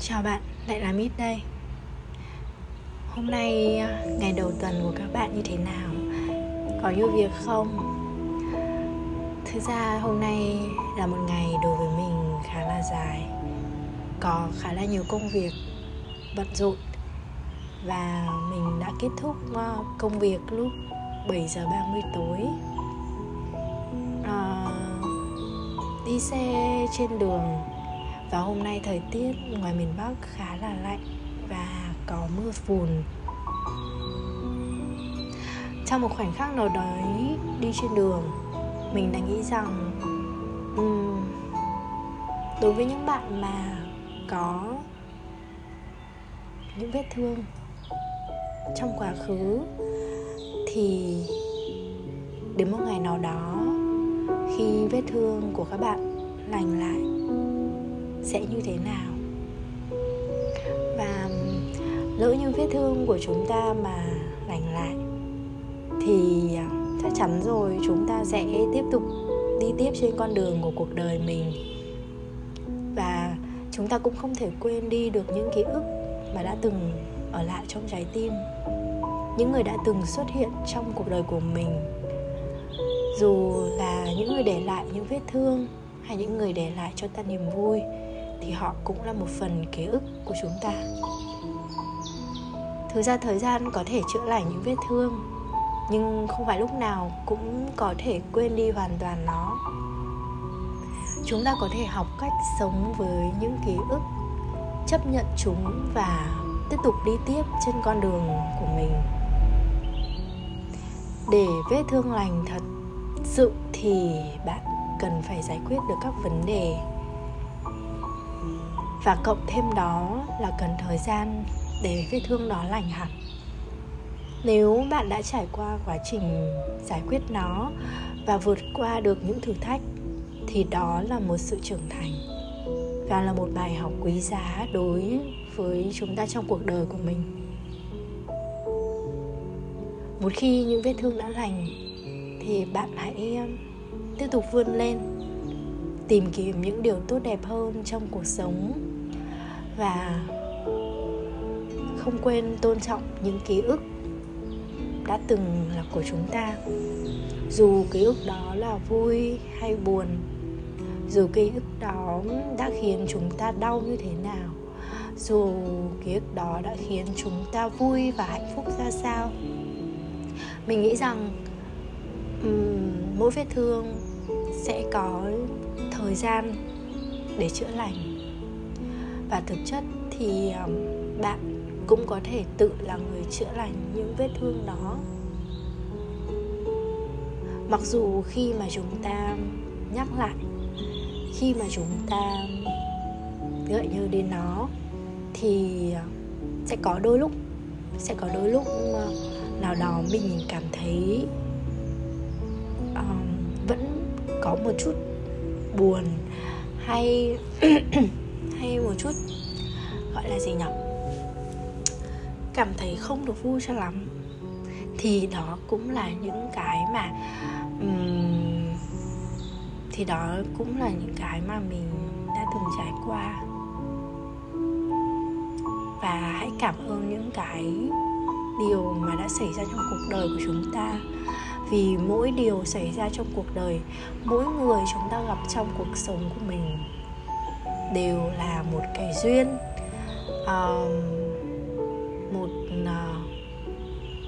Chào bạn, lại là Mít đây Hôm nay à, ngày đầu tuần của các bạn như thế nào? Có nhiều việc không? Thực ra hôm nay là một ngày đối với mình khá là dài Có khá là nhiều công việc bận rộn Và mình đã kết thúc à, công việc lúc 7 giờ 30 tối à, Đi xe trên đường và hôm nay thời tiết ngoài miền Bắc khá là lạnh và có mưa phùn. Trong một khoảnh khắc nào đó đi trên đường mình đã nghĩ rằng um, đối với những bạn mà có những vết thương trong quá khứ thì đến một ngày nào đó khi vết thương của các bạn lành lại sẽ như thế nào. Và lỡ như vết thương của chúng ta mà lành lại, thì à, chắc chắn rồi chúng ta sẽ tiếp tục đi tiếp trên con đường của cuộc đời mình. Và chúng ta cũng không thể quên đi được những ký ức mà đã từng ở lại trong trái tim, những người đã từng xuất hiện trong cuộc đời của mình. Dù là những người để lại những vết thương hay những người để lại cho ta niềm vui thì họ cũng là một phần ký ức của chúng ta. Thực ra thời gian có thể chữa lành những vết thương, nhưng không phải lúc nào cũng có thể quên đi hoàn toàn nó. Chúng ta có thể học cách sống với những ký ức, chấp nhận chúng và tiếp tục đi tiếp trên con đường của mình. Để vết thương lành thật sự thì bạn cần phải giải quyết được các vấn đề và cộng thêm đó là cần thời gian để vết thương đó lành hẳn. Nếu bạn đã trải qua quá trình giải quyết nó và vượt qua được những thử thách, thì đó là một sự trưởng thành và là một bài học quý giá đối với chúng ta trong cuộc đời của mình. Một khi những vết thương đã lành, thì bạn hãy um, tiếp tục vươn lên, tìm kiếm những điều tốt đẹp hơn trong cuộc sống và không quên tôn trọng những ký ức đã từng là của chúng ta. Dù ký ức đó là vui hay buồn dù ký ức đó đã khiến chúng ta đau như thế nào dù ký ức đó đã khiến chúng ta vui và hạnh phúc ra sao mình nghĩ rằng um, mỗi vết thương sẽ có thời gian để chữa lành và thực chất thì bạn cũng có thể tự là người chữa lành những vết thương đó. Mặc dù khi mà chúng ta nhắc lại khi mà chúng ta gợi nhớ đến nó thì ờ, sẽ có đôi lúc sẽ có đôi lúc ờ, nào đó mình cảm thấy um, vẫn có một chút buồn hay hay một chút gọi là gì nhỉ cảm thấy không được vui cho lắm. Thì đó cũng là những cái mà um, thì đó cũng là những cái mà mình đã từng trải qua. Và hãy cảm ơn những cái điều mà đã xảy ra trong cuộc đời của chúng ta. Vì mỗi điều xảy ra trong cuộc đời mỗi người chúng ta gặp trong cuộc sống của mình đều là một cái duyên. Uh, một uh,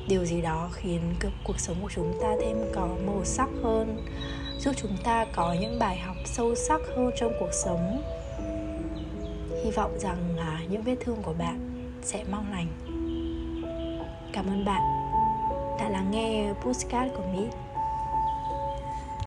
điều gì đó khiến cuộc sống của chúng ta thêm có màu sắc hơn giúp chúng ta có những bài học sâu sắc hơn trong cuộc sống. Hy vọng rằng uh, những vết thương của bạn sẽ mau lành. Cảm ơn bạn đã lắng nghe postcard của mỹ.